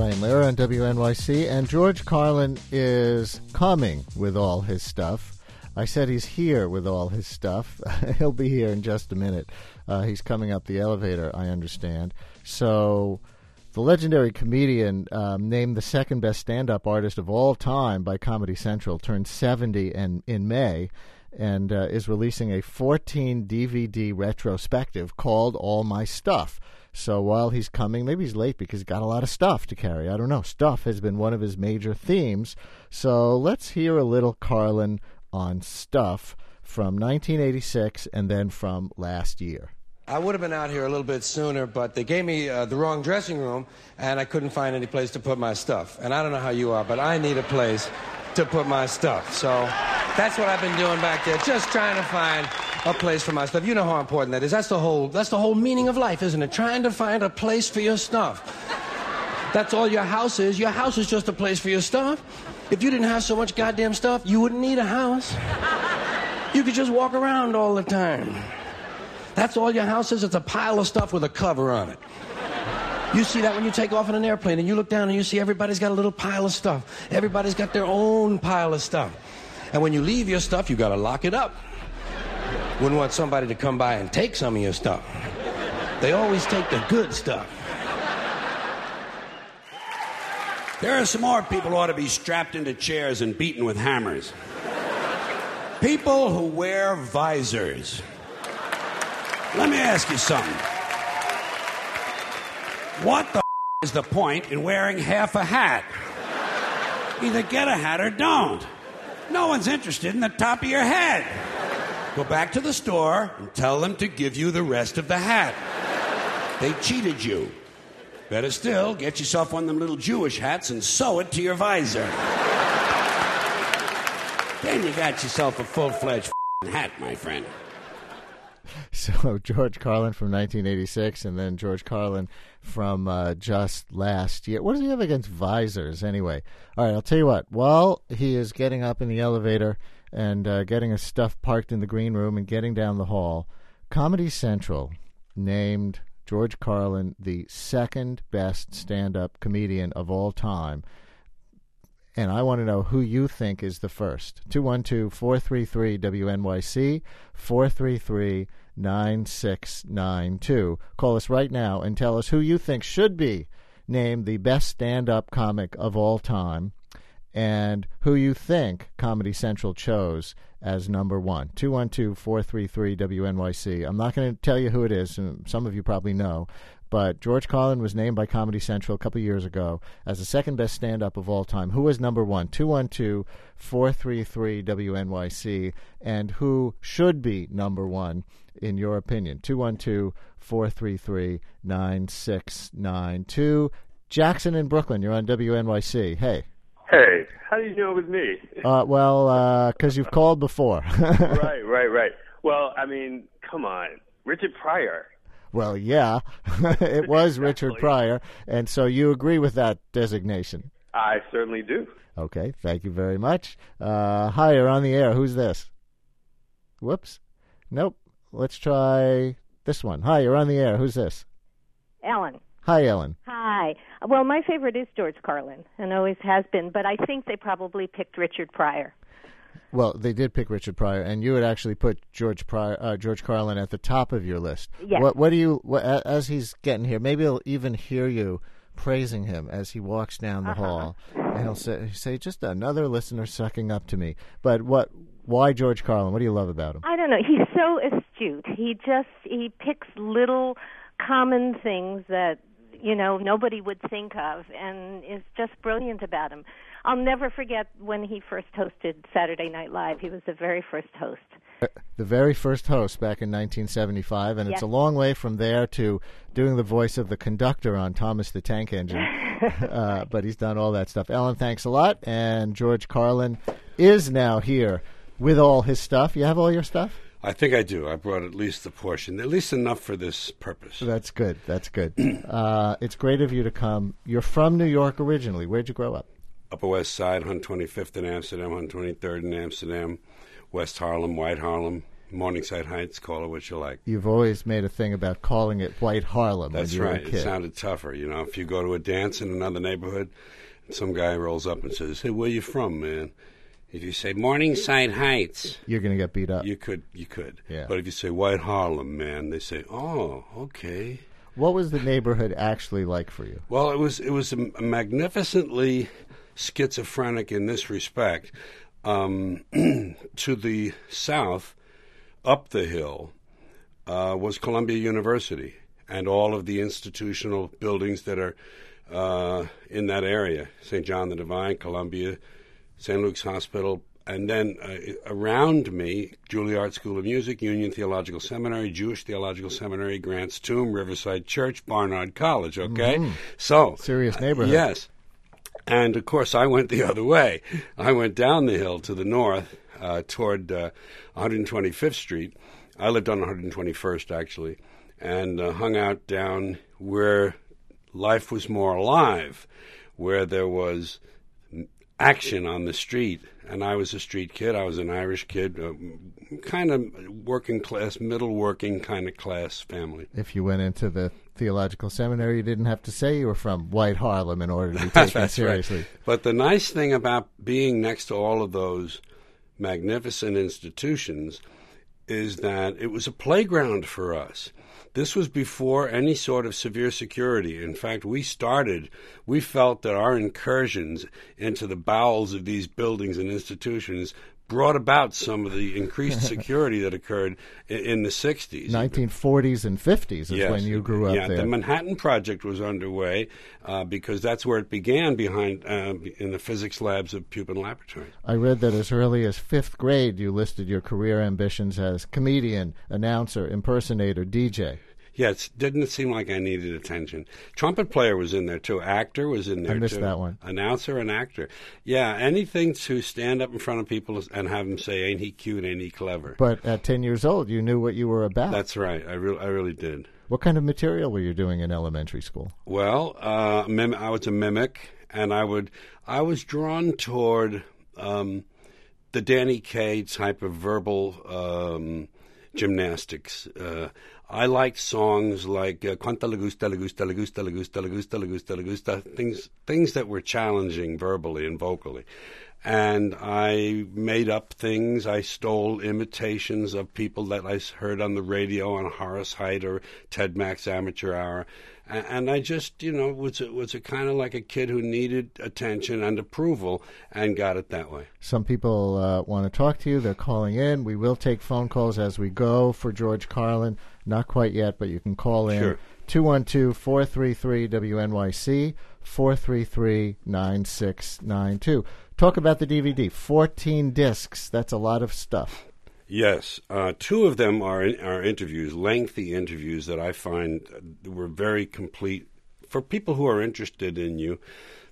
Brian Lehrer on WNYC, and George Carlin is coming with all his stuff. I said he's here with all his stuff. He'll be here in just a minute. Uh, he's coming up the elevator, I understand. So, the legendary comedian, um, named the second best stand up artist of all time by Comedy Central, turned 70 in, May and uh, is releasing a 14 DVD retrospective called All My Stuff. So while he's coming, maybe he's late because he's got a lot of stuff to carry. I don't know. Stuff has been one of his major themes. So let's hear a little Carlin on stuff from 1986 and then from last year. I would have been out here a little bit sooner, but they gave me uh, the wrong dressing room, and I couldn't find any place to put my stuff. And I don't know how you are, but I need a place to put my stuff. So that's what I've been doing back there, just trying to find a place for my stuff. You know how important that is. That's the whole that's the whole meaning of life, isn't it? Trying to find a place for your stuff. That's all your house is. Your house is just a place for your stuff. If you didn't have so much goddamn stuff, you wouldn't need a house. You could just walk around all the time. That's all your house is. It's a pile of stuff with a cover on it. You see that when you take off in an airplane and you look down and you see everybody's got a little pile of stuff. Everybody's got their own pile of stuff. And when you leave your stuff, you got to lock it up. Wouldn't want somebody to come by and take some of your stuff. They always take the good stuff. There are some more people ought to be strapped into chairs and beaten with hammers. People who wear visors. Let me ask you something. What the is the point in wearing half a hat? Either get a hat or don't. No one's interested in the top of your head. Go back to the store and tell them to give you the rest of the hat. They cheated you. Better still, get yourself one of them little Jewish hats and sew it to your visor. then you got yourself a full fledged hat, my friend. So George Carlin from 1986, and then George Carlin from uh, just last year. What does he have against visors, anyway? All right, I'll tell you what. While he is getting up in the elevator and uh, getting his stuff parked in the green room and getting down the hall, Comedy Central named George Carlin the second best stand-up comedian of all time and I want to know who you think is the first. 212 433 WNYC 433 9692. Call us right now and tell us who you think should be named the best stand up comic of all time and who you think Comedy Central chose as number one. 212 433 WNYC. I'm not going to tell you who it is, and some of you probably know, but George Carlin was named by Comedy Central a couple years ago as the second best stand up of all time. Who was number one? 212 433 WNYC. And who should be number one, in your opinion? 212 433 9692. Jackson in Brooklyn, you're on WNYC. Hey. Hey, how do you know it was me? Uh, well, because uh, you've called before. right, right, right. Well, I mean, come on. Richard Pryor. Well, yeah, it was exactly. Richard Pryor, and so you agree with that designation? I certainly do. Okay, thank you very much. Uh, hi, you're on the air. Who's this? Whoops. Nope. Let's try this one. Hi, you're on the air. Who's this? Ellen. Hi, Ellen. Hi. Well, my favorite is George Carlin, and always has been, but I think they probably picked Richard Pryor. Well, they did pick Richard Pryor, and you had actually put George Pryor, uh, George Carlin at the top of your list. Yes. What, what do you, what, as he's getting here, maybe he'll even hear you praising him as he walks down the uh-huh. hall. And he'll say, say, just another listener sucking up to me. But what? Why George Carlin? What do you love about him? I don't know. He's so astute. He just he picks little common things that you know nobody would think of, and is just brilliant about him. I'll never forget when he first hosted Saturday Night Live. He was the very first host. The very first host back in 1975, and it's a long way from there to doing the voice of the conductor on Thomas the Tank Engine. uh, but he's done all that stuff. Ellen, thanks a lot. And George Carlin is now here with all his stuff. You have all your stuff? I think I do. I brought at least a portion, at least enough for this purpose. That's good. That's good. uh, it's great of you to come. You're from New York originally. Where'd you grow up? Upper West Side, 125th in Amsterdam, 123rd in Amsterdam, West Harlem, White Harlem, Morningside Heights, call it what you like. You've always made a thing about calling it White Harlem That's when you were right. It sounded tougher. You know, if you go to a dance in another neighborhood, and some guy rolls up and says, "Hey, where you from, man?" If you say Morningside Heights, You're going to get beat up. you could, you could. Yeah. But if you say White Harlem, man, they say, "Oh, okay." What was the neighborhood actually like for you? Well, it was it was a magnificently schizophrenic in this respect. Um, to the south, up the hill, uh, was Columbia University and all of the institutional buildings that are uh, in that area: St. John the Divine, Columbia, St. Luke's Hospital. And then uh, around me, Juilliard School of Music, Union Theological Seminary, Jewish Theological Seminary, Grant's Tomb, Riverside Church, Barnard College. Okay, so Serious neighborhood. Yes, and of course, I went the other way. I went down the hill to the north uh, toward uh, 125th Street. I lived on 121st, actually, and uh, hung out down where life was more alive, where there was action on the street. And I was a street kid. I was an Irish kid, uh, kind of working class, middle working kind of class family. If you went into the theological seminary, you didn't have to say you were from White Harlem in order to be taken seriously. Right. But the nice thing about being next to all of those magnificent institutions is that it was a playground for us. This was before any sort of severe security. In fact, we started, we felt that our incursions into the bowels of these buildings and institutions brought about some of the increased security that occurred in, in the 60s. 1940s and 50s is Yes. when you grew up yeah, there. the Manhattan Project was underway uh, because that's where it began behind uh, in the physics labs of Pupin Laboratories. I read that as early as fifth grade, you listed your career ambitions as comedian, announcer, impersonator, DJ. Yes, didn't it seem like I needed attention? Trumpet player was in there too. Actor was in there I missed too. that one. Announcer and actor. Yeah, anything to stand up in front of people and have them say, "Ain't he cute? Ain't he clever?" But at 10 years old, you knew what you were about. That's right. I, re- I really did. what kind of material were you doing in elementary school? Well, uh, mim- I was a mimic, and I would I was drawn toward um, the Danny Kaye type of verbal um, gymnastics. Uh, I liked songs like uh, "Quanta le gusta, le gusta, le gusta, le gusta, le gusta, le gusta, le gusta," things things that were challenging verbally and vocally. And I made up things. I stole imitations of people that I heard on the radio on Horace Heidt or Ted Mack's Amateur Hour, and, I just, you know, was a, was a kind of like a kid who needed attention and approval, and got it that way. Some people uh, want to talk to you. They're calling in. We will take phone calls as we go for George Carlin. Not quite yet, but you can call in. Sure. 212 433 WNYC, 433 9692. Talk about the DVD. 14 discs. That's a lot of stuff. Yes, uh, two of them are are interviews, lengthy interviews that I find uh, were very complete for people who are interested in you.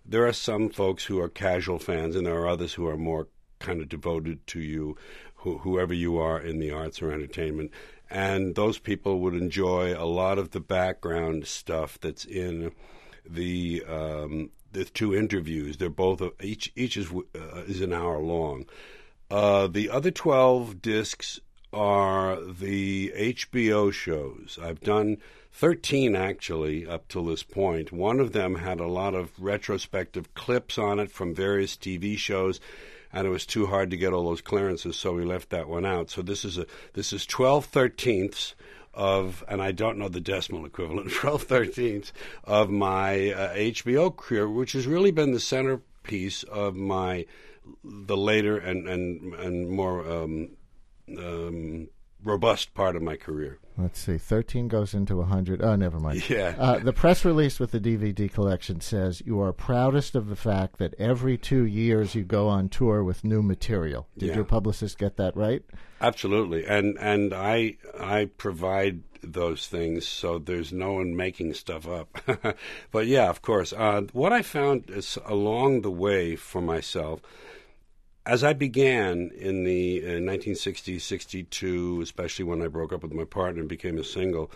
There are some folks who are casual fans, and there are others who are more kind of devoted to you, who, whoever you are in the arts or entertainment. And those people would enjoy a lot of the background stuff that's in the um, the two interviews. They're both each each is uh, is an hour long. Uh, the other 12 discs are the HBO shows. I've done 13 actually up till this point. One of them had a lot of retrospective clips on it from various TV shows. And it was too hard to get all those clearances, so we left that one out. So this is a this is twelve thirteenths of, and I don't know the decimal equivalent, twelve thirteenths of my uh, HBO career, which has really been the centerpiece of my the later and and and more um, um, robust part of my career. Let's see. 13 goes into 100. Oh, never mind. Yeah. Uh, the press release with the DVD collection says you are proudest of the fact that every two years you go on tour with new material. Did Yeah. your publicist get that right? Absolutely, and and I I provide those things, so there's no one making stuff up. but yeah, of course. Uh, what I found is along the way for myself, as I began in the uh, 1960s, 62, especially when I broke up with my partner and became a single.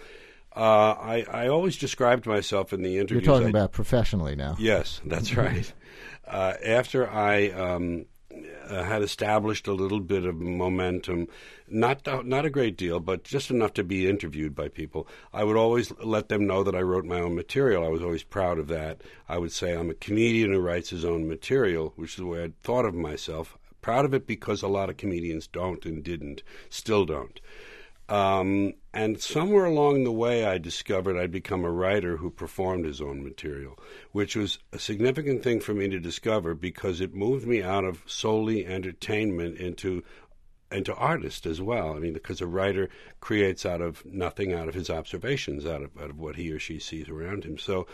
Uh, I, I always described myself in the interviews. You're talking I- about professionally now. Yes, that's right. Uh, after I um, uh, had established a little bit of momentum, not not a great deal, but just enough to be interviewed by people, I would always let them know that I wrote my own material. I was always proud of that. I would say I'm a comedian who writes his own material, which is the way I thought of myself. Proud of it because a lot of comedians don't and didn't, still don't. Um, and somewhere along the way, I discovered I'd become a writer who performed his own material, which was a significant thing for me to discover because it moved me out of solely entertainment into into artists as well. I mean, because a writer creates out of nothing, out of his observations, out of out of what he or she sees around him. So.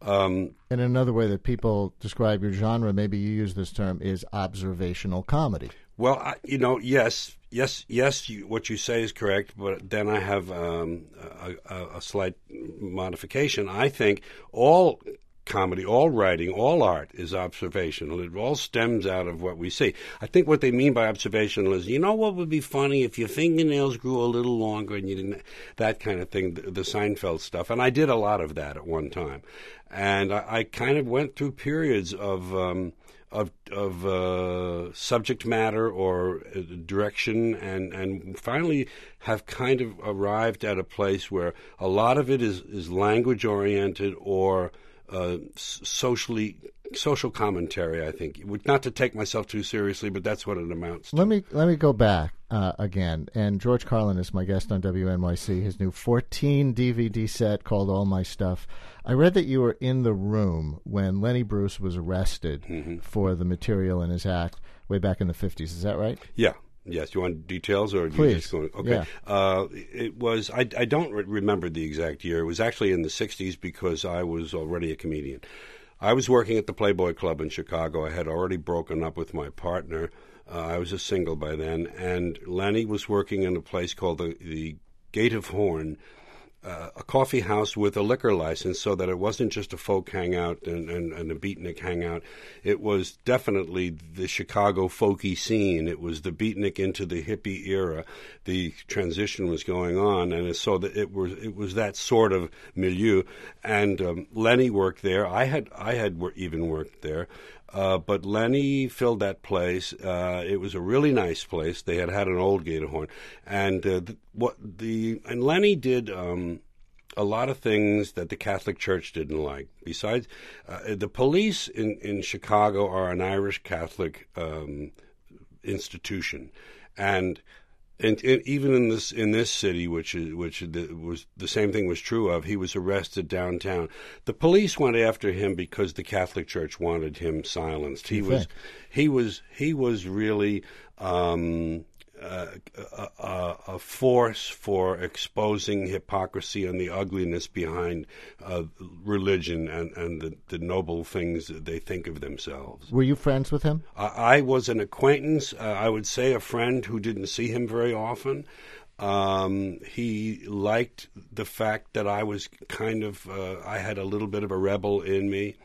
Um, And another way that people describe your genre, maybe you use this term, is observational comedy. Well, I, you know, yes, yes, yes. You, what you say is correct, but then I have um, a, a, a slight modification. I think all comedy, all writing, all art is observational. It all stems out of what we see. I think what they mean by observational is, you know, what would be funny if your fingernails grew a little longer and you didn't, that kind of thing, the, the Seinfeld stuff. And I did a lot of that at one time, and I, I kind of went through periods of. Um, of of uh, subject matter or uh, direction, and and finally have kind of arrived at a place where a lot of it is is language oriented or uh, socially social commentary. I think not to take myself too seriously, but that's what it amounts to. Let me let me go back uh, again. And George Carlin is my guest on WNYC. His new 14 DVD set called All My Stuff. I read that you were in the room when Lenny Bruce was arrested Mm-hmm. for the material in his act way back in the 50s. Is that right? Yeah. Yes. You want details or do you Please. just going? Okay. Yeah. Uh, it was. I, I don't re- remember the exact year. It was actually in the '60s because I was already a comedian. I was working at the Playboy Club in Chicago. I had already broken up with my partner. Uh, I was a single by then, and Lenny was working in a place called the, the Gate of Horn, uh, a coffee house with a liquor license, so that it wasn't just a folk hangout and, and, and a beatnik hangout. It was definitely the Chicago folky scene. It was the beatnik into the hippie era. The transition was going on, and so that it was it was that sort of milieu. And um, Lenny worked there. I had I had even worked there. Uh, but Lenny filled that place. Uh, it was a really nice place. They had had an old Gate of Horn, and uh, th- what the and Lenny did um, a lot of things that the Catholic Church didn't like. Besides, uh, the police in in Chicago are an Irish Catholic um, institution, and. And, and even in this in this city, which is which the, was the same thing was true of, he was arrested downtown. The police went after him because the Catholic Church wanted him silenced. He was he was he was really um, a, a, a force for exposing hypocrisy and the ugliness behind uh, religion and, and the, the noble things that they think of themselves. Were you friends with him? I I was an acquaintance, uh, I would say a friend who didn't see him very often. Um, he liked the fact that I was kind of, uh, I had a little bit of a rebel in me.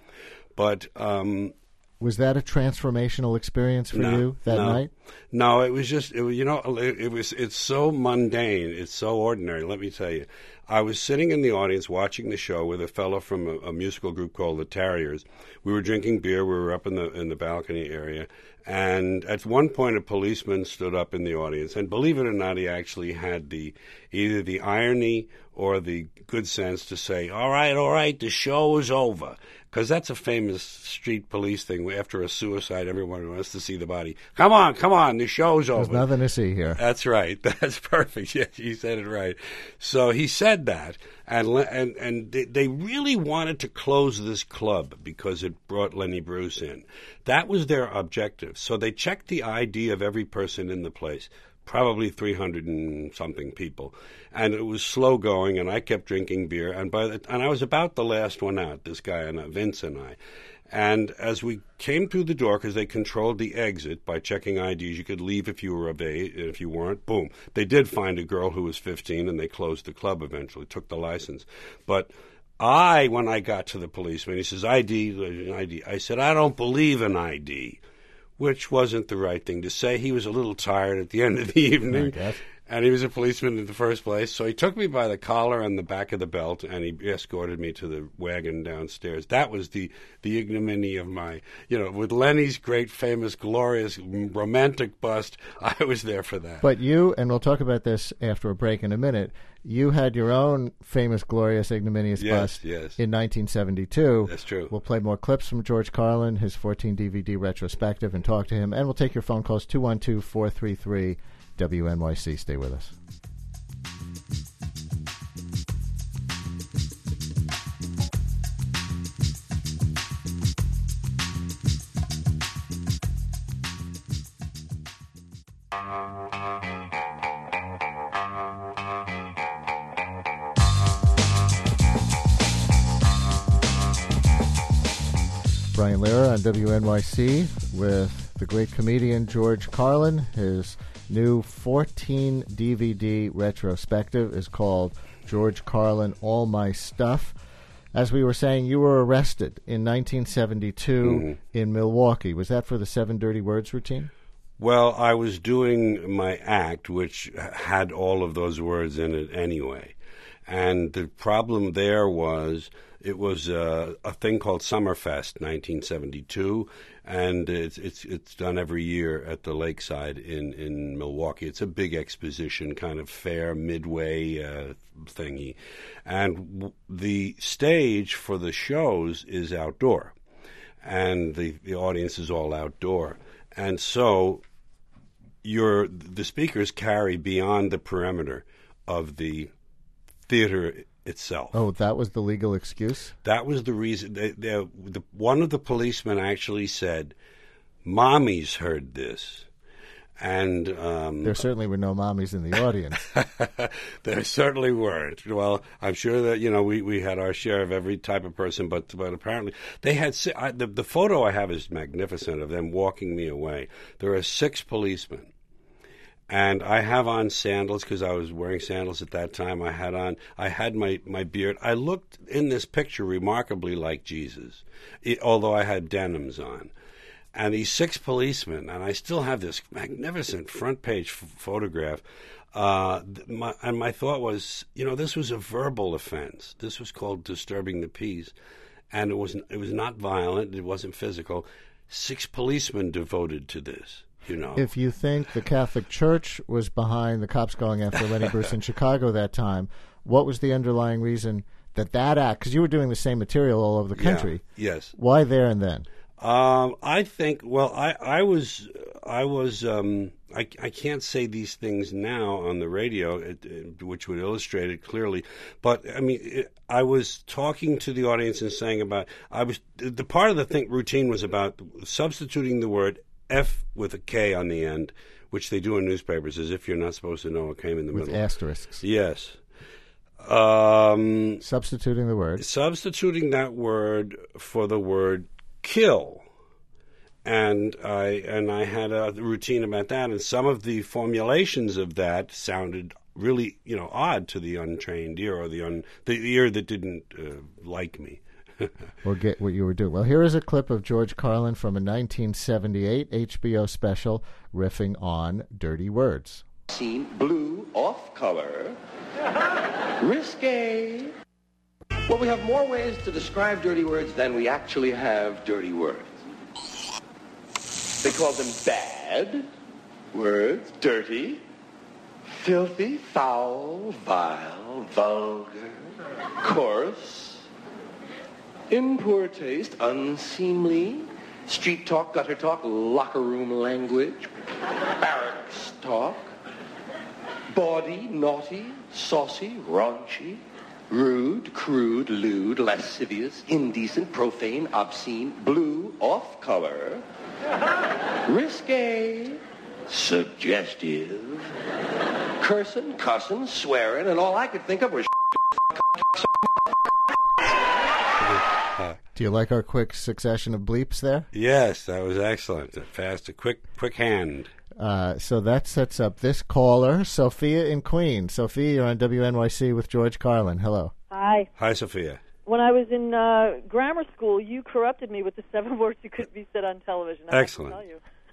But um, Was that a transformational experience for no, you that no. night? No, it was just it, was- you know it, it was it's so mundane, it's so ordinary. Let me tell you, I was sitting in the audience watching the show with a fellow from a, a musical group called the Terriers. We were drinking beer. We were up in the in the balcony area, and at one point a policeman stood up in the audience. And believe it or not, he actually had the either the irony or the good sense to say, "All right, all right, the show is over." Because that's a famous street police thing. After a suicide, everyone wants to see the body. Come on, come on, the show's over. There's nothing to see here. That's right. That's perfect. Yeah, you said it right. So he said that, and and and they, they really wanted to close this club because it brought Lenny Bruce in. That was their objective. So they checked the ID of every person in the place. Probably 300 and something people, and it was slow going. And I kept drinking beer, and by the, and I was about the last one out. This guy and uh, Vince and I, and as we came through the door, because they controlled the exit by checking IDs, you could leave if you were of age. If you weren't, boom. They did find a girl who was 15, and they closed the club eventually, took the license. But I, when I got to the policeman, he says, ID, ID. I said, I don't believe in ID, which wasn't the right thing to say. He was a little tired at the end of the evening. And he was a policeman in the first place. So he took me by the collar and the back of the belt and he escorted me to the wagon downstairs. That was the, the ignominy of my, you know, with Lenny's great, famous, glorious, romantic bust. I was there for that. But you, and we'll talk about this after a break in a minute, you had your own famous, glorious, ignominious Yes, bust yes. in 1972. That's true. We'll play more clips from George Carlin, his 14 DVD retrospective, and talk to him. And we'll take your phone calls 212 433 WNYC. Stay with us. Brian Lehrer on WNYC with the great comedian George Carlin. His new 14 DVD retrospective is called George Carlin All My Stuff. As we were saying, you were arrested in 1972 in Milwaukee. Was that for the Seven Dirty Words routine? Well, I was doing my act, which had all of those words in it anyway. And the problem there was it was uh, a thing called Summerfest 1972, and it's, it's, it's done every year at the lakeside in, in Milwaukee. It's a big exposition kind of fair, midway uh, thingy. And the stage for the shows is outdoor, and the, the audience is all outdoor. And so your the speakers carry beyond the perimeter of the theater itself. Oh, that was the legal excuse? That was the reason. They, they, the, one of the policemen actually said, "Mommies heard this," and um, There certainly were no mommies in the audience. there certainly weren't. Well, I'm sure that you know we, we had our share of every type of person, but but apparently they had I, the the photo I have is magnificent of them walking me away. There are six policemen. And I have on sandals because I was wearing sandals at that time. I had on, I had my, my beard. I looked in this picture remarkably like Jesus, i although I had denims on. And these six policemen, and I still have this magnificent front page f- photograph. Uh, my, and my thought was, you know, this was a verbal offense. This was called disturbing the peace, and it was it was not violent. It wasn't physical. Six policemen devoted to this. You know, if you think the Catholic Church was behind the cops going after Lenny Bruce in Chicago that time, what was the underlying reason that that act? Because you were doing the same material all over the Yeah, country. yes. Why there and then? Um, I think. Well, I, I was, I was. Um, I, I can't say these things now on the radio, it, it- which would illustrate it clearly. But I mean, it, I was talking to the audience and saying about. I was the part of the thing routine was about substituting the word F with a K on the end, which they do in newspapers, as if you're not supposed to know what came in the With middle. With asterisks. Yes. Um, Substituting the word. substituting that word for the word kill and I and I had a routine about that and some of the formulations of that sounded really you know odd to the untrained ear or the un the ear that didn't uh, like me or get what you were doing. Well, here is a clip of George Carlin from a 1978 HBO special riffing on dirty words. Scene blue off color. Risque. Well, we have more ways to describe dirty words than we actually have dirty words. They call them bad words, dirty, filthy, foul, vile, vulgar, coarse, in poor taste, unseemly, street talk, gutter talk, locker room language, barracks talk, bawdy, naughty, saucy, raunchy, rude, crude, lewd, lascivious, indecent, profane, obscene, blue, off color, risque, suggestive, cursing, cussing, swearing, and all I could think of was Do you like our quick succession of bleeps there? Yes, that was excellent. Fast, a quick, quick hand. Uh, so that sets up this caller, Sophia in Queens. Sophia, you're on WNYC with George Carlin. Hello. Hi. Hi, Sophia. When I was in uh, grammar school, you corrupted me with the seven words you couldn't be said on television. I have to Excellent.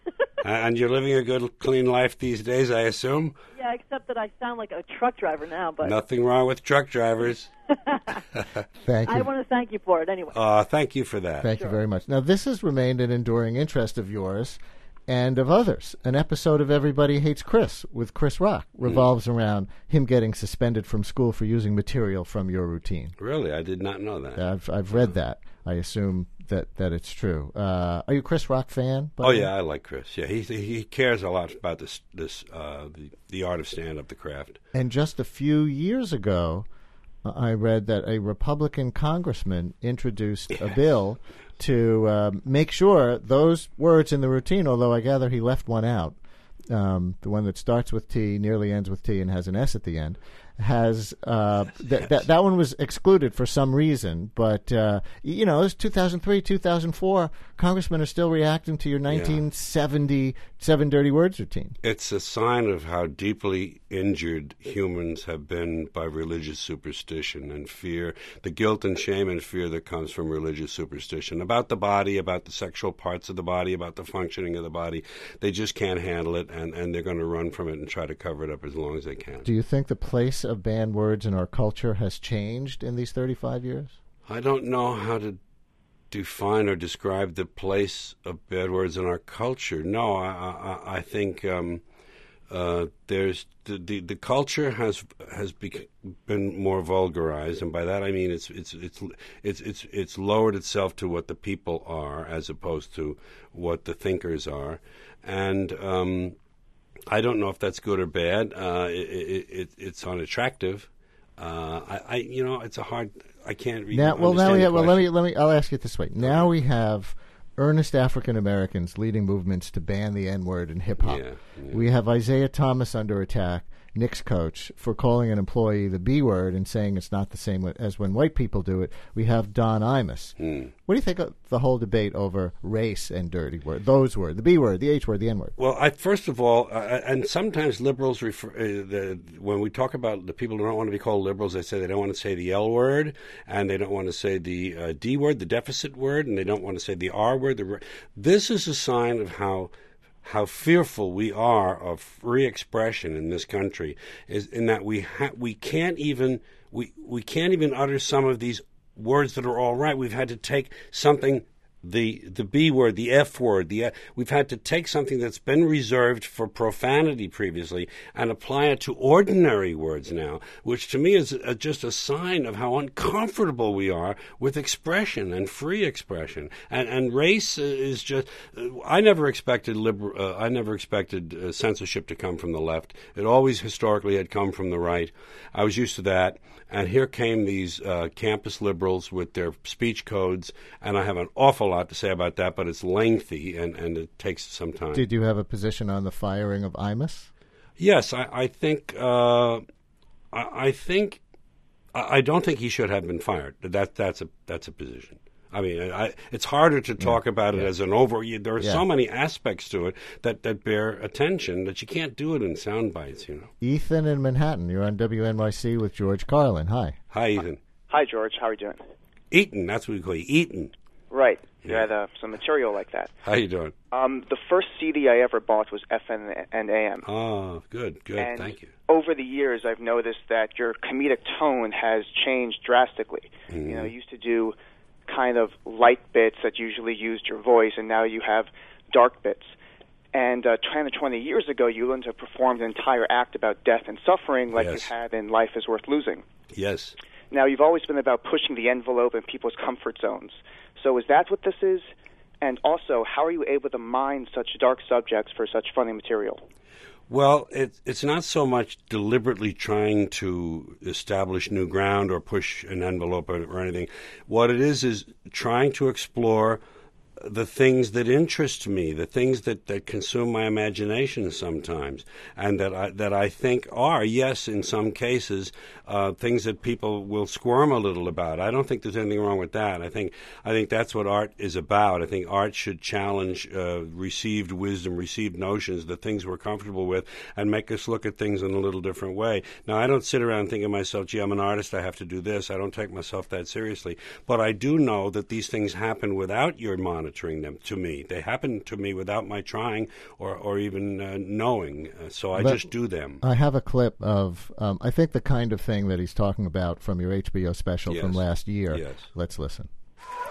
tell you. and you're living a good, clean life these days, I assume. Yeah, except that I sound like a truck driver now, but Nothing wrong with truck drivers. Thank you. I want to thank you for it anyway. Uh, thank you for that. Thank you very much. Now, this has remained an enduring interest of yours and of others. An episode of Everybody Hates Chris with Chris Rock revolves around him getting suspended from school for using material from your routine. Really, I did not know that. I've I've read that. I assume that, that it's true. Uh, are you a Chris Rock fan? Oh way? yeah, I like Chris. Yeah, he he cares a lot about this this uh, the the art of stand up, the craft. And just a few years ago, I read that a Republican congressman introduced a bill to uh, make sure those words in the routine, although I gather he left one out, um, the one that starts with T, nearly ends with T, and has an S at the end, has uh, th- that that one was excluded for some reason. But uh, you know, it's 2003, 2004. Congressmen are still reacting to your 1970 seven dirty words routine. It's a sign of how deeply injured humans have been by religious superstition and fear, the guilt and shame and fear that comes from religious superstition about the body, about the sexual parts of the body, about the functioning of the body. They just can't handle it, and, and they're going to run from it and try to cover it up as long as they can. Do you think the place of banned words in our culture has changed in these 35 years? I don't know how to define or describe the place of bad words in our culture. No, I, I, I think um, uh, there's the, the the culture has has bec- been more vulgarized, and by that I mean it's it's it's it's it's it's lowered itself to what the people are as opposed to what the thinkers are, and. Um, I don't know if that's good or bad. Uh, it, it, it, it's unattractive. Uh, I, I, you know, it's a hard. I can't read. Now, well, now we have, well, let me let me. I'll ask it this way. Now we have earnest African Americans leading movements to ban the N word in hip hop. Yeah, yeah. We have Isiah Thomas under attack, Knicks coach, for calling an employee the B word and saying it's not the same as when white people do it. We have Don Imus. Hmm. What do you think of the whole debate over race and dirty word? Those words, the B word, the H word, the N word. Well, I, first of all, uh, and sometimes liberals refer uh, the, when we talk about the people who don't want to be called liberals, they say they don't want to say the L word, and they don't want to say the uh, D word, the deficit word, and they don't want to say the R word. The, this is a sign of how how fearful we are of free expression in this country is in that we ha- we can't even we we can't even utter some of these words that are all right. We've had to take something the the B word, the F word, the we've had to take something that's been reserved for profanity previously and apply it to ordinary words now, which to me is a, just a sign of how uncomfortable we are with expression and free expression. And and race is just I never expected liber, uh, I never expected uh, censorship to come from the left. It always historically had come from the right. I was used to that. And here came these uh, campus liberals with their speech codes, and I have an awful lot to say about that, but it's lengthy and, and it takes some time. Did you have a position on the firing of Imus? Yes, I, I think uh, I, I think I, I don't think he should have been fired. That that's a that's a position. I mean, I, it's harder to talk about it as an over. you- There are Yeah. so many aspects to it that, that bear attention that you can't do it in sound bites. You know. Ethan in Manhattan. You're on WNYC with George Carlin. Hi. Hi, Ethan. Hi, George. How are you doing? Eaton. That's what we call you. Eaton. Right. You had uh, some material like that. How you doing? Um, the first CD I ever bought was FM and AM. Oh, good, good. And Thank you. Over the years, I've noticed that your comedic tone has changed drastically. Mm-hmm. You know, you used to do kind of light bits that usually used your voice, and now you have dark bits. And uh, 10 or 20 years ago, you learned to perform an entire act about death and suffering like Yes. you had in Life is Worth Losing. Yes. Now, you've always been about pushing the envelope in people's comfort zones. So, is that what this is? And also, how are you able to mine such dark subjects for such funny material? Well, it, it's not so much deliberately trying to establish new ground or push an envelope or, or anything. What it is is trying to explore the things that interest me, the things that, that consume my imagination sometimes, and that I, that I think are, yes, in some cases, uh, things that people will squirm a little about. I don't think there's anything wrong with that. I think I think that's what art is about. I think art should challenge uh, received wisdom, received notions, the things we're comfortable with, and make us look at things in a little different way. Now, I don't sit around and think of myself, gee, I'm an artist, I have to do this. I don't take myself that seriously. But I do know that these things happen without your monitoring them to me. They happen to me without my trying or, or even uh, knowing. Uh, so I But just do them. I have a clip of, um, I think, the kind of thing that he's talking about from your HBO special from last year. Yes. Let's listen.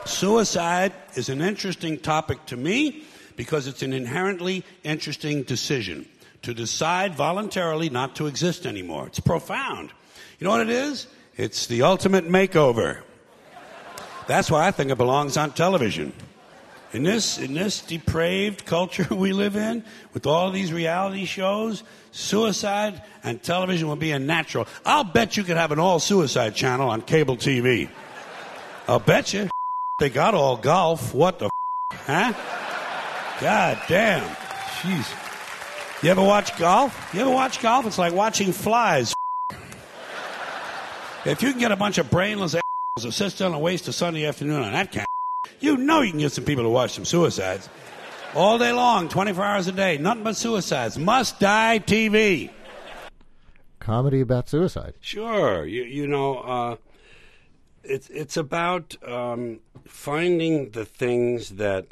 Suicide is an interesting topic to me because it's an inherently interesting decision to decide voluntarily not to exist anymore. It's profound. You know what it is? It's the ultimate makeover. That's why I think it belongs on television. In this, in this depraved culture we live in, with all these reality shows, suicide and television will be a natural. I'll bet you could have an all suicide channel on cable TV. I'll bet you. They got all golf. What the f- huh? God damn. Jeez. You ever watch golf? You ever watch golf? It's like watching flies. If you can get a bunch of brainless assholes to sit still and waste a Sunday afternoon on that kind you know you can get some people to watch some suicides. All day long, 24 hours a day, nothing but suicides. Must die TV. Comedy about suicide. Sure, you you know, uh, it's it's about um, finding the things that.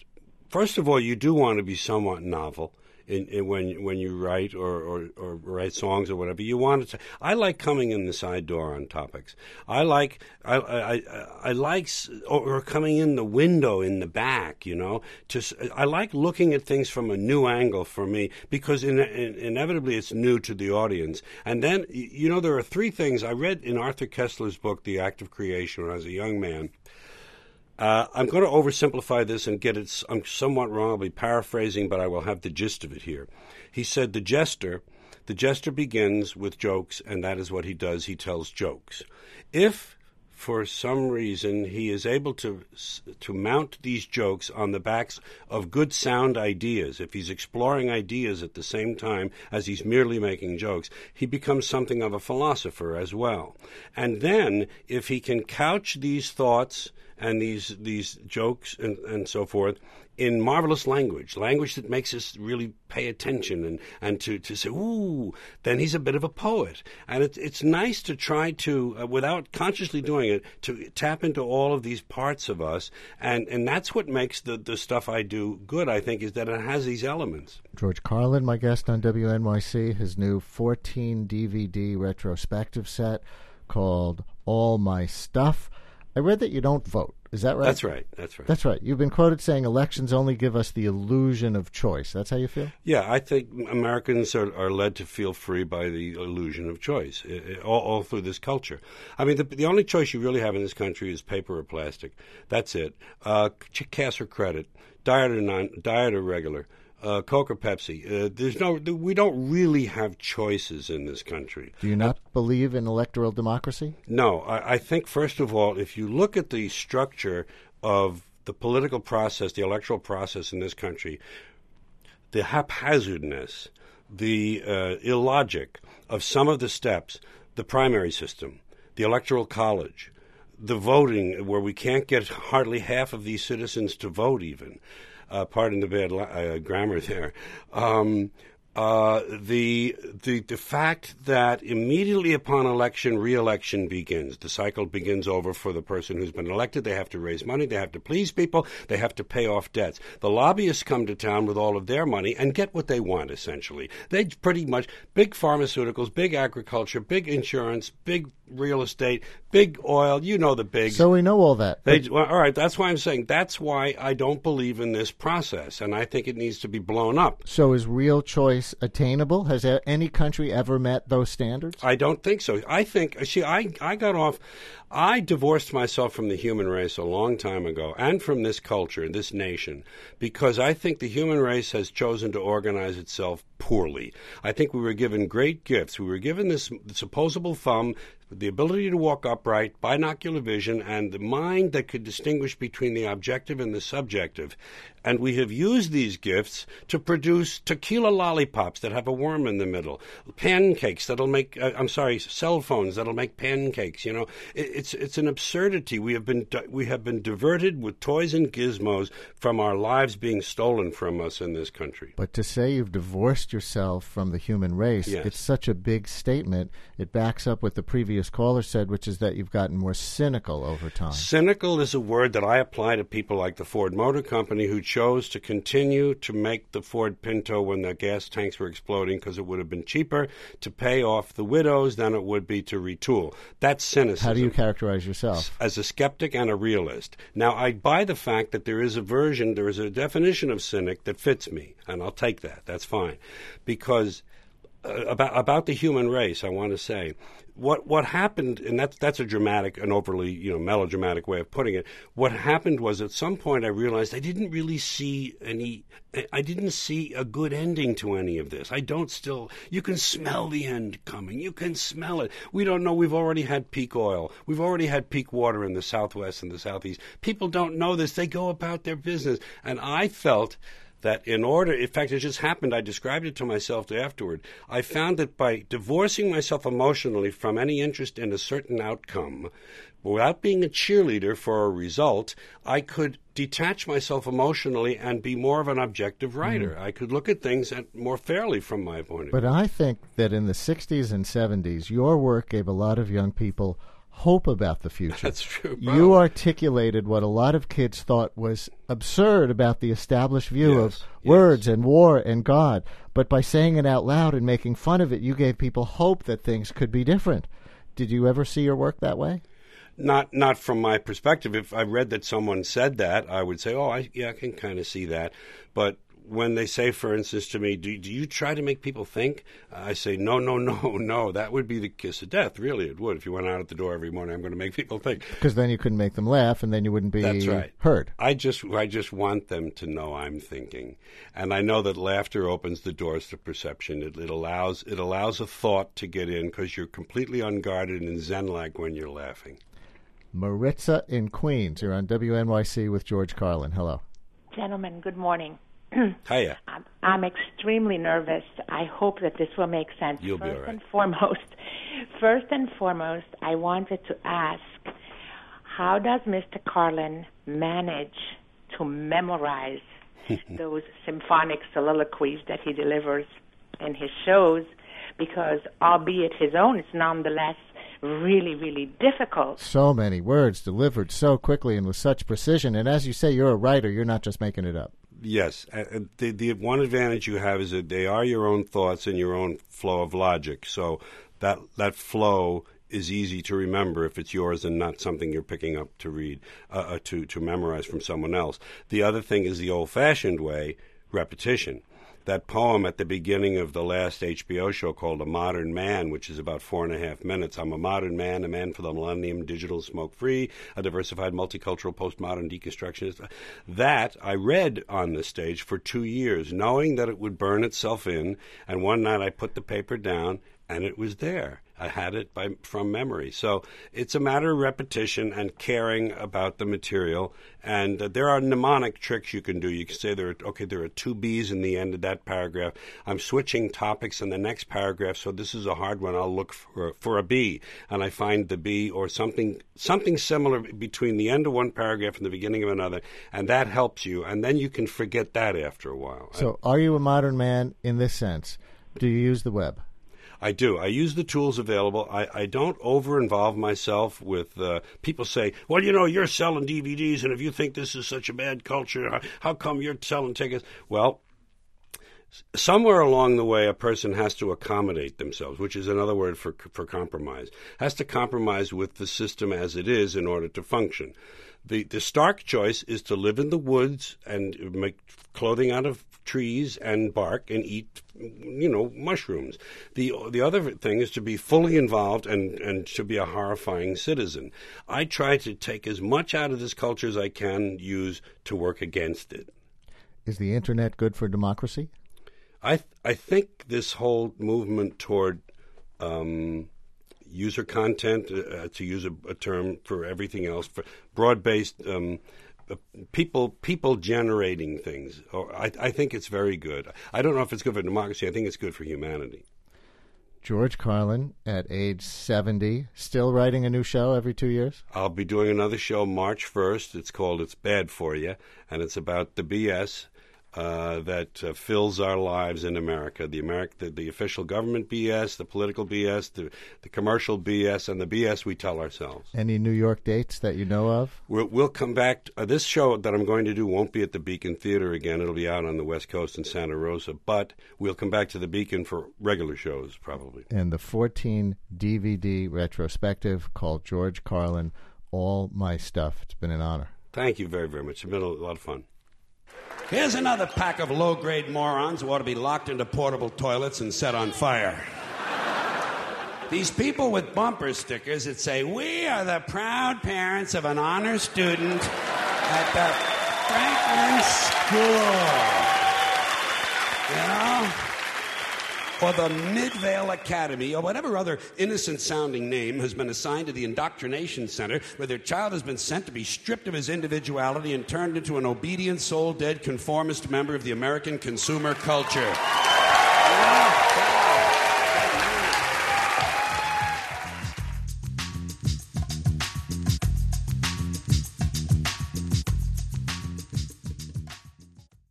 First of all, you do want to be somewhat novel. In, in when when you write or, or, or write songs or whatever, you want to. I like coming in the side door on topics. I like I I, I, I like or, coming in the window in the back. You know, just I like looking at things from a new angle for me because in, in, inevitably it's new to the audience. And then you know there are three things I read in Arthur Koestler's book, The Act of Creation, when I was a young man. Uh, I'm going to oversimplify this and get it. I'm somewhat wrong. I'll be paraphrasing, but I will have the gist of it here. He said, "The jester, the jester begins with jokes, and that is what he does. He tells jokes. If for some reason he is able to to mount these jokes on the backs of good sound ideas if he's exploring ideas at the same time as he's merely making jokes he becomes something of a philosopher as well and then if he can couch these thoughts and these these jokes and, and so forth in marvelous language, language that makes us really pay attention and, and to, to say, ooh, then he's a bit of a poet. And it, it's nice to try to, uh, without consciously doing it, to tap into all of these parts of us. And, and that's what makes the, the stuff I do good, I think, is that it has these elements. George Carlin, my guest on WNYC, his new 14 DVD retrospective set called All My Stuff. I read that you don't vote. Is that right? That's right. That's right. That's right. You've been quoted saying elections only give us the illusion of choice. That's how you feel? Yeah, I think Americans are, are led to feel free by the illusion of choice i- i- all, all through this culture. I mean, the, the only choice you really have in this country is paper or plastic. That's it. Uh, cash or credit, diet or non, diet or regular, uh, Coke or Pepsi. Uh, there's no, we don't really have choices in this country. Do you not believe in electoral democracy? No, I, I think first of all, if you look at the structure of the political process, the electoral process in this country, the haphazardness, the uh, illogic of some of the steps, the primary system, the electoral college, the voting, where we can't get hardly half of these citizens to vote, even. Uh, pardon the bad uh, grammar there. Um, uh, the, the the fact that immediately upon election, re-election begins. The cycle begins over for the person who's been elected. They have to raise money. They have to please people. They have to pay off debts. The lobbyists come to town with all of their money and get what they want. Essentially, they pretty much big pharmaceuticals, big agriculture, big insurance, big real estate, big oil. You know the big. So we know all that. They, well, all right, that's why I'm saying that's why I don't believe in this process, and I think it needs to be blown up. so is real choice attainable? Has any country ever met those standards? I don't think so. I think see, I I got off. I divorced myself from the human race a long time ago and from this culture, this nation, because I think the human race has chosen to organize itself poorly. I think we were given great gifts. We were given this, opposable thumb the ability to walk upright, binocular vision, and the mind that could distinguish between the objective and the subjective. And we have used these gifts to produce tequila lollipops that have a worm in the middle, pancakes that'll make, uh, I'm sorry, cell phones that'll make pancakes. You know, it, it's, it's an absurdity. We have, been, we have been diverted with toys and gizmos from our lives being stolen from us in this country. But to say you've divorced yourself from the human race, Yes. it's such a big statement. It backs up what the previous caller said, which is that you've gotten more cynical over time. Cynical is a word that I apply to people like the Ford Motor Company who chose to continue to make the Ford Pinto when the gas tanks were exploding because it would have been cheaper to pay off the widows than it would be to retool. That's cynicism. How do you characterize yourself? as a skeptic and a realist. Now, I buy the fact that there is a version, there is a definition of cynic that fits me, and I'll take that. That's fine. Because uh, about about the human race, I want to say what what happened, and that's that's a dramatic, an overly you know melodramatic way of putting it. What happened was at some point I realized I didn't really see any. I didn't see a good ending to any of this. I don't still. You can smell the end coming. You can smell it. We don't know. We've already had peak oil. We've already had peak water in the southwest and the southeast. People don't know this. They go about their business, and I felt that in order, in fact, it just happened, I described it to myself afterward. I found that by divorcing myself emotionally from any interest in a certain outcome, without being a cheerleader for a result, I could detach myself emotionally and be more of an objective writer. Mm-hmm. I could look at things at, more fairly from my point of view. But I think that in the 60s and 70s, your work gave a lot of young people hope about the future. That's true. You articulated what a lot of kids thought was absurd about the established view of Yes, words and war and God. But by saying it out loud and making fun of it, you gave people hope that things could be different. Did you ever see your work that way? not not from my perspective. If I read that someone said that, I would say, "Oh, I, yeah, I can kind of see that." But when they say, for instance, to me, do, do you try to make people think? I say, no, no, no, no. That would be the kiss of death. Really, it would. If you went out at the door every morning, I'm going to make people think. Because then you couldn't make them laugh, and then you wouldn't be That's right. heard. I just, I just want them to know I'm thinking, and I know that laughter opens the doors to perception. It, it allows, it allows a thought to get in because you're completely unguarded and zen-like when you're laughing. Maritza in Queens. You're on WNYC with George Carlin. Hello. Gentlemen, good morning. Hiya. I'm, I'm extremely nervous. I hope that this will make sense. You'll be first all right. and foremost, first and foremost, I wanted to ask, how does Mr. Carlin manage to memorize those symphonic soliloquies that he delivers in his shows? Because, albeit his own, it's nonetheless really, really difficult. So many words delivered so quickly and with such precision. And as you say, you're a writer. You're not just making it up. Yes, the the one advantage you have is that they are your own thoughts and your own flow of logic. So that that flow is easy to remember if it's yours and not something you're picking up to read uh, uh, to to memorize from someone else. The other thing is the old-fashioned way, repetition. That poem at the beginning of the last HBO show called A Modern Man, which is about four and a half minutes. I'm a modern man, a man for the millennium, digital, smoke free, a diversified, multicultural, postmodern deconstructionist. That I read on the stage for two years, knowing that it would burn itself in. And one night I put the paper down and it was there. I had it by, from memory. So it's a matter of repetition and caring about the material. And uh, there are mnemonic tricks you can do. You can say there are okay, there are two B's in the end of that paragraph. I'm switching topics in the next paragraph, so this is a hard one. I'll look for for a B, and I find the B or something something similar between the end of one paragraph and the beginning of another, and that helps you. And then you can forget that after a while. So, are you a modern man in this sense? Do you use the web? I do. I use the tools available. I, I don't over involve myself with uh, people say, well, you know, you're selling DVDs, and if you think this is such a bad culture, how, how come you're selling tickets? Well, somewhere along the way, a person has to accommodate themselves, which is another word for for compromise. Has to compromise with the system as it is in order to function. The, the stark choice is to live in the woods and make clothing out of trees and bark and eat, you know, mushrooms. The the other thing is to be fully involved and and to be a horrifying citizen. I try to take as much out of this culture as I can use to work against it. Is the internet good for democracy? I th- I think this whole movement toward um, user content, uh, to use a, a, term for everything else, for broad based um, uh, people people generating things. Or I, I think it's very good. I don't know if it's good for democracy. I think it's good for humanity. George Carlin, at age 70, still writing a new show every two years? I'll be doing another show March 1st. It's called It's Bad For You, and it's about the BS uh, that uh, fills our lives in America. The, America the, the, official government BS, the political BS, the, the commercial BS, and the BS we tell ourselves. Any New York dates that you know of? We'll, we'll come back. To, uh, this show that I'm going to do won't be at the Beacon Theater again. It'll be out on the West Coast in Santa Rosa. But we'll come back to the Beacon for regular shows, probably. And the 14 DVD retrospective called George Carlin, All My Stuff. It's been an honor. Thank you very, very much. It's been a lot of fun. Here's another pack of low grade morons who ought to be locked into portable toilets and set on fire. These people with bumper stickers that say, We are the proud parents of an honor student at the Franklin School. You know? Or the Midvale Academy, or whatever other innocent sounding name has been assigned to the indoctrination center where their child has been sent to be stripped of his individuality and turned into an obedient, soul dead, conformist member of the American consumer culture.